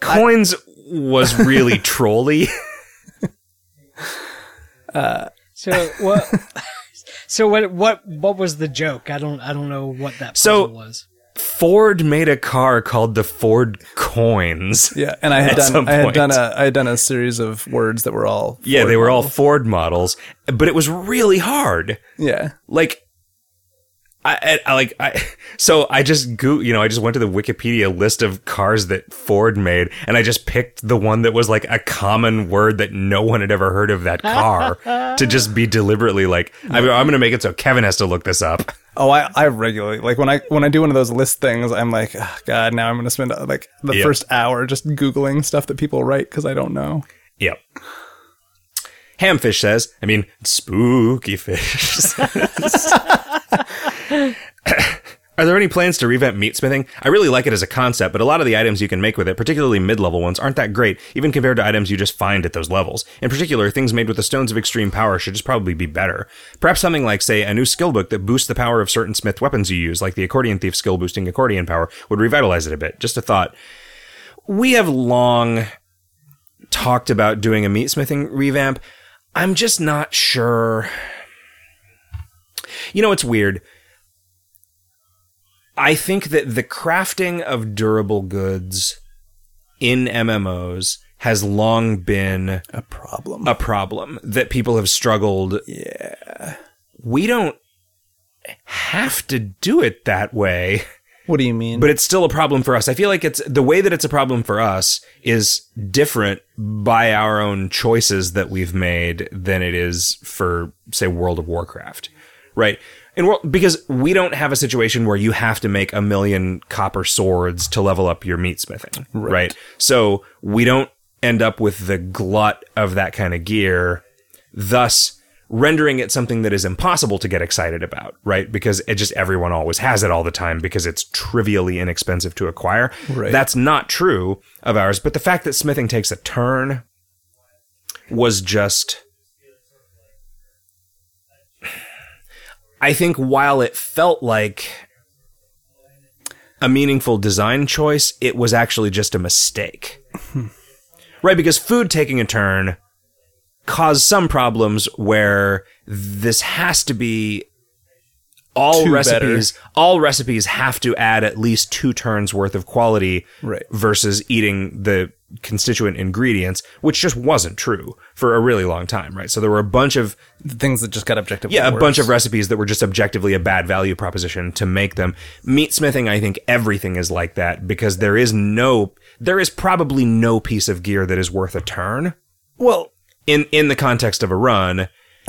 coins was really trolly. Uh, So what? so what? What? What was the joke? I don't. I don't know what that So- puzzle was. Ford made a car called the Ford Coins. yeah. And I had done I had point. done a I had done a series of words that were all Yeah, they were all. Ford models, but it was really hard. yeah. like I, I, I like I so I just go you know I just went to the Wikipedia list of cars that Ford made and I just picked the one that was like a common word that no one had ever heard of that car to just be deliberately like I mean, I'm going to make it so Kevin has to look this up. Oh, I, I regularly like when I when I do one of those list things, I'm like, oh, God, now I'm going to spend uh, like the Yep. first hour just googling stuff that people write because I don't know. Yep. Hamfish says, I mean, spooky fish. Are there any plans to revamp meatsmithing? I really like it as a concept, but a lot of the items you can make with it, particularly mid-level ones, aren't that great, even compared to items you just find at those levels. In particular, things made with the stones of extreme power should just probably be better. Perhaps something like, say, a new skill book that boosts the power of certain smith weapons you use, like the accordion thief skill boosting accordion power, would revitalize it a bit. Just a thought. We have long talked about doing a meatsmithing revamp. I'm just not sure. You know, it's weird. I think that the crafting of durable goods in MMOs has long been A problem. a problem that people have struggled. Yeah. We don't have to do it that way what do you mean? but it's still a problem for us. I feel like it's the way that it's a problem for us is different by our own choices that we've made than it is for say World of Warcraft. Right? In world because we don't have a situation where you have to make a million copper swords to level up your meat smithing. Right. So we don't end up with the glut of that kind of gear, thus rendering it something that is impossible to get excited about, right? Because it just everyone always has it all the time because it's trivially inexpensive to acquire. Right. That's not true of ours, but the fact that smithing takes a turn was just I think while it felt like a meaningful design choice, it was actually just a mistake. right, because food taking a turn caused some problems where this has to be all Two recipes all recipes have to add at least two turns worth of quality Right. versus eating the constituent ingredients which just wasn't true for a really long time right so there were a bunch of The things that just got objectively yeah, a worse. bunch of recipes that were just objectively a bad value proposition to make them. Meat smithing, I think everything is like that because there is no, there is probably no piece of gear that is worth a turn Well, in in the context of a run.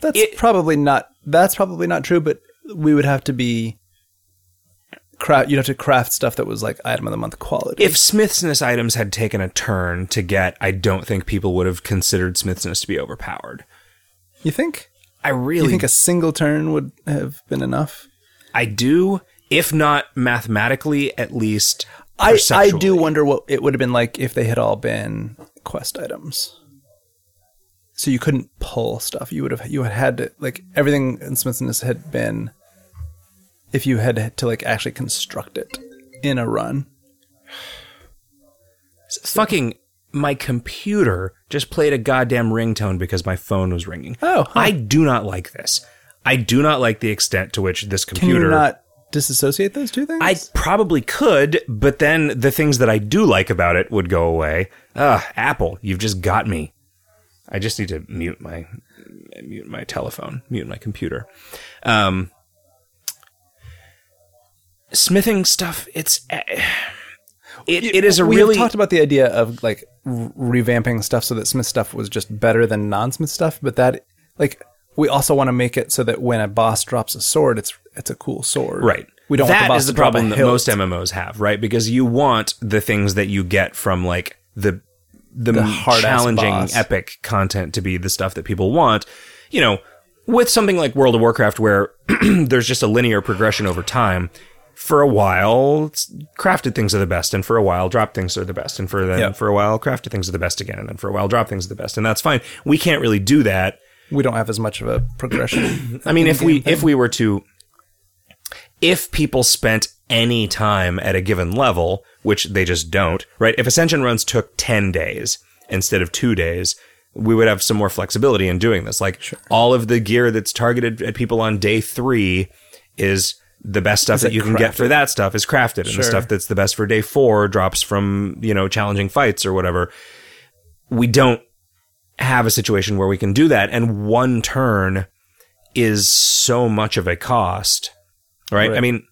that's It- probably not. That's probably not true. But we would have to be. Craft. You'd have to craft stuff that was like item of the month quality. If Smithsness items had taken a turn to get, I don't think people would have considered Smithsness to be overpowered. you think, I you really think a single turn would have been enough? I do, if not mathematically, at least. I, I do wonder what it would have been like if they had all been quest items. So you couldn't pull stuff. You would have you had had to like everything in Smithson's had been if you had to like actually construct it in a run. fucking my computer just played a goddamn ringtone because my phone was ringing. Oh, huh. I do not like this. I do not like the extent to which this computer. Can you not disassociate those two things? I probably could, but then the things that I do like about it would go away. Ugh, Apple, you've just got me. I just need to mute my mute my telephone, mute my computer. Um, smithing stuff. It's eh, it, it is a we really talked about the idea of like revamping stuff so that Smith stuff was just better than non-Smith stuff, but that like we also want to make it so that when a boss drops a sword, it's it's a cool sword. Right. We don't That want the boss is the to drop a problem that most MMOs have, right? Because you want the things that you get from like the the, The hard-ass challenging epic content to be the stuff that people want. You know, with something like World of Warcraft where there's just a linear progression over time. For a while, crafted things are the best, and for a while, drop things are the best, and for then Yeah. for a while, crafted things are the best again, and then for a while, drop things are the best, and that's fine. We can't really do that we don't have as much of a progression. I mean, if we thing. if we were to, if people spent any time at a given level, which they just don't, right? If ascension runs took ten days instead of two days, we would have some more flexibility in doing this. Like all of the gear that's targeted at people on day three is the best stuff that you can get for that stuff is crafted, and the stuff that's the best for day four drops from you know challenging fights or whatever. We don't have a situation where we can do that, and one turn is so much of a cost right? I mean,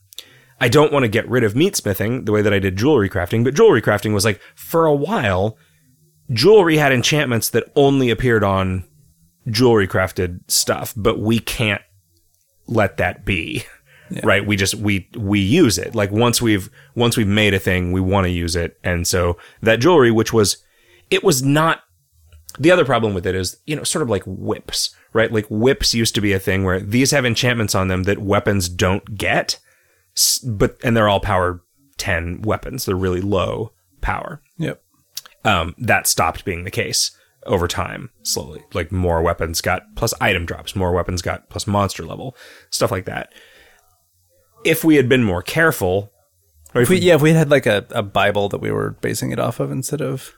I don't want to get rid of meat smithing the way that I did jewelry crafting, but jewelry crafting was like for a while, jewelry had enchantments that only appeared on jewelry crafted stuff, but we can't let that be. Right? We just we we use it. Like once we've once we've made a thing, we want to use it. And so that jewelry which was it was not the other problem with it is, you know, sort of like whips, right? Like whips used to be a thing where these have enchantments on them that weapons don't get, but and they're all power 10 weapons. They're really low power. Yep. Um, that stopped being the case over time, slowly. Like more weapons got plus item drops, more weapons got plus monster level, stuff like that. If we had been more careful, or if If we, yeah, if we had like a, a Bible that we were basing it off of instead of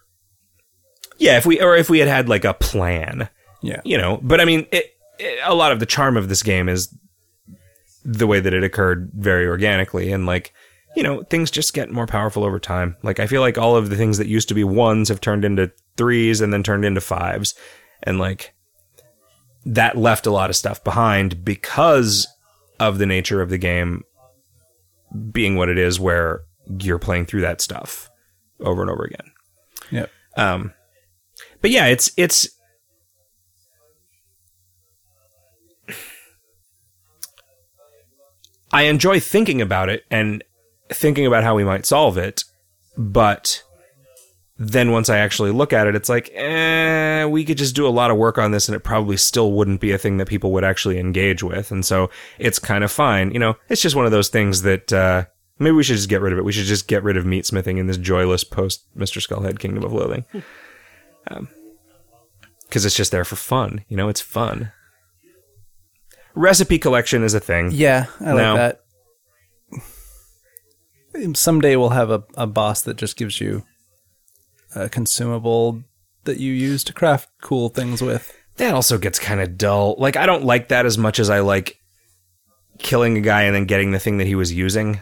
yeah, if we or if we had had like a plan, yeah, you know but i mean it, it, a lot of the charm of this game is the way that it occurred very organically and like you know things just get more powerful over time. Like i feel like all of the things that used to be ones have turned into threes and then turned into fives. And like that left a lot of stuff behind because of the nature of the game being what it is where you're playing through that stuff over and over again yep. um, but yeah, it's it's. I enjoy thinking about it and thinking about how we might solve it, but then once I actually look at it, it's like, eh, we could just do a lot of work on this and it probably still wouldn't be a thing that people would actually engage with. And so it's kind of fine. You know, it's just one of those things that, uh, maybe we should just get rid of it. We should just get rid of meat smithing in this joyless post Mr. Skullhead Kingdom of Loathing. Um, cause it's just there for fun. You know, it's fun. Recipe collection is a thing. Yeah, I like that. Someday we'll have a, a boss that just gives you a consumable that you use to craft cool things with. that also gets kind of dull. Like I don't like that as much as I like killing a guy and then getting the thing that he was using.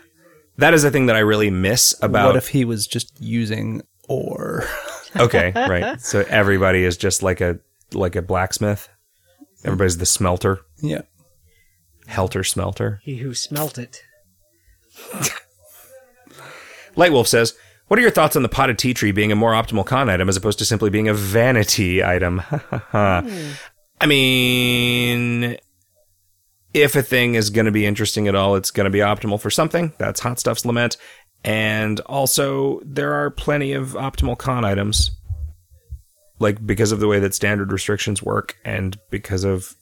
That is the thing that I really miss about what if he was just using ore? Okay, right. So everybody is just like a like a blacksmith. Everybody's the smelter, yeah. helter smelter. He who smelt it. Lightwolf says, "What are your thoughts on the potted tea tree being a more optimal con item as opposed to simply being a vanity item?" I mean, if a thing is going to be interesting at all, it's going to be optimal for something. That's Hot Stuff's lament. And also, there are plenty of optimal con items, like because of the way that standard restrictions work, and because of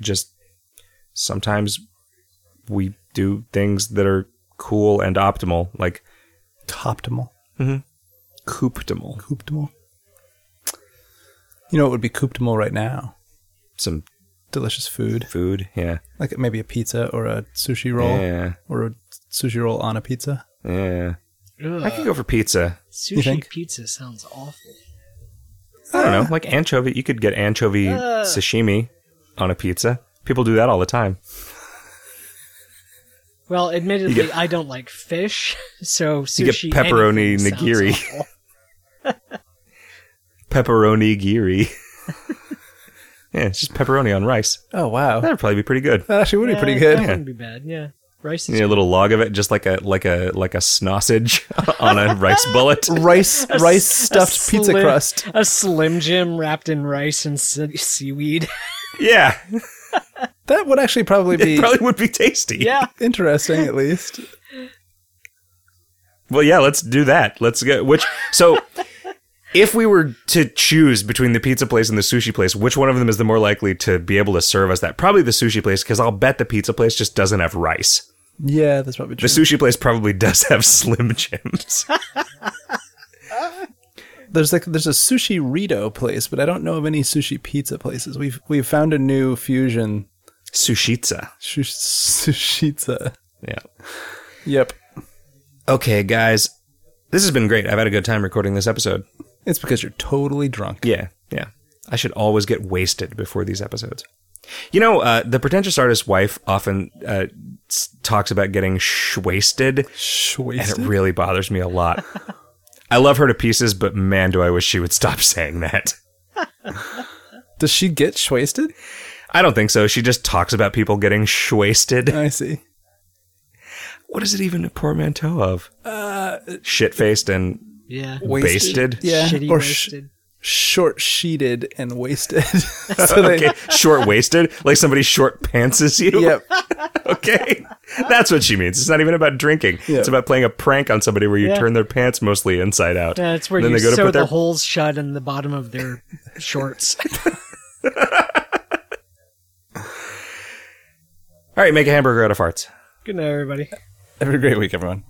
just sometimes we do things that are cool and optimal, like Optimal. cooptimal. Cooptimal. You know what would be cooptimal right now? Some Delicious food. food, yeah, Like maybe a pizza or a sushi roll. yeah, Or a sushi roll on a pizza. yeah. Ugh, I could go for pizza. sushi pizza sounds awful. I don't know, like anchovy. You could get anchovy Uh. sashimi on a pizza. People do that all the time. Well, admittedly, get- I don't like fish, so sushi. You get pepperoni nigiri. Pepperoni giri. yeah, it's just pepperoni on rice. Oh wow. That'd probably be pretty good. That actually would be Yeah, pretty That good. wouldn't be bad. Yeah, rice You is need a little log of it, just like a like a like a sausage on a rice bullet. Rice rice stuffed a pizza crust. a slim Jim wrapped in rice and se- seaweed. Yeah, That would actually probably be it probably would be tasty. yeah, interesting at least. Well, yeah, let's do that. Let's get which. So, if we were to choose between the pizza place and the sushi place, which one of them is the more likely to be able to serve us that? Probably the sushi place, because I'll bet the pizza place just doesn't have rice. Yeah, that's probably The sushi place probably does have Slim Jims. There's like there's a Sushirrito place, but I don't know of any sushi pizza places. We've we've found a new fusion Sushitsa. Sushitza. Yeah. Yep. Okay, guys, this has been great. I've had a good time recording this episode. It's because you're totally drunk. Yeah, yeah. I should always get wasted before these episodes. You know, uh, the pretentious artist's wife often uh, talks about getting sh-wasted. and it really bothers me a lot. I love her to pieces, but man, do I wish she would stop saying that. Does she get shwasted? I don't think so. She just talks about people getting shwasted. I see. what is it even a portmanteau of? Uh, shit faced and Yeah. basted. Yeah, Shitty or sh- wasted. short sheeted and wasted. so they, Okay, short waisted, like somebody short pantses you. Yep. Okay, that's what she means. It's not even about drinking. Yeah. It's about playing a prank on somebody where you Yeah. turn their pants mostly inside out. Yeah, it's where Then you they go to sew put the their- holes shut in the bottom of their shorts. All right, make a hamburger out of farts. Good night, everybody. Have a great week, everyone.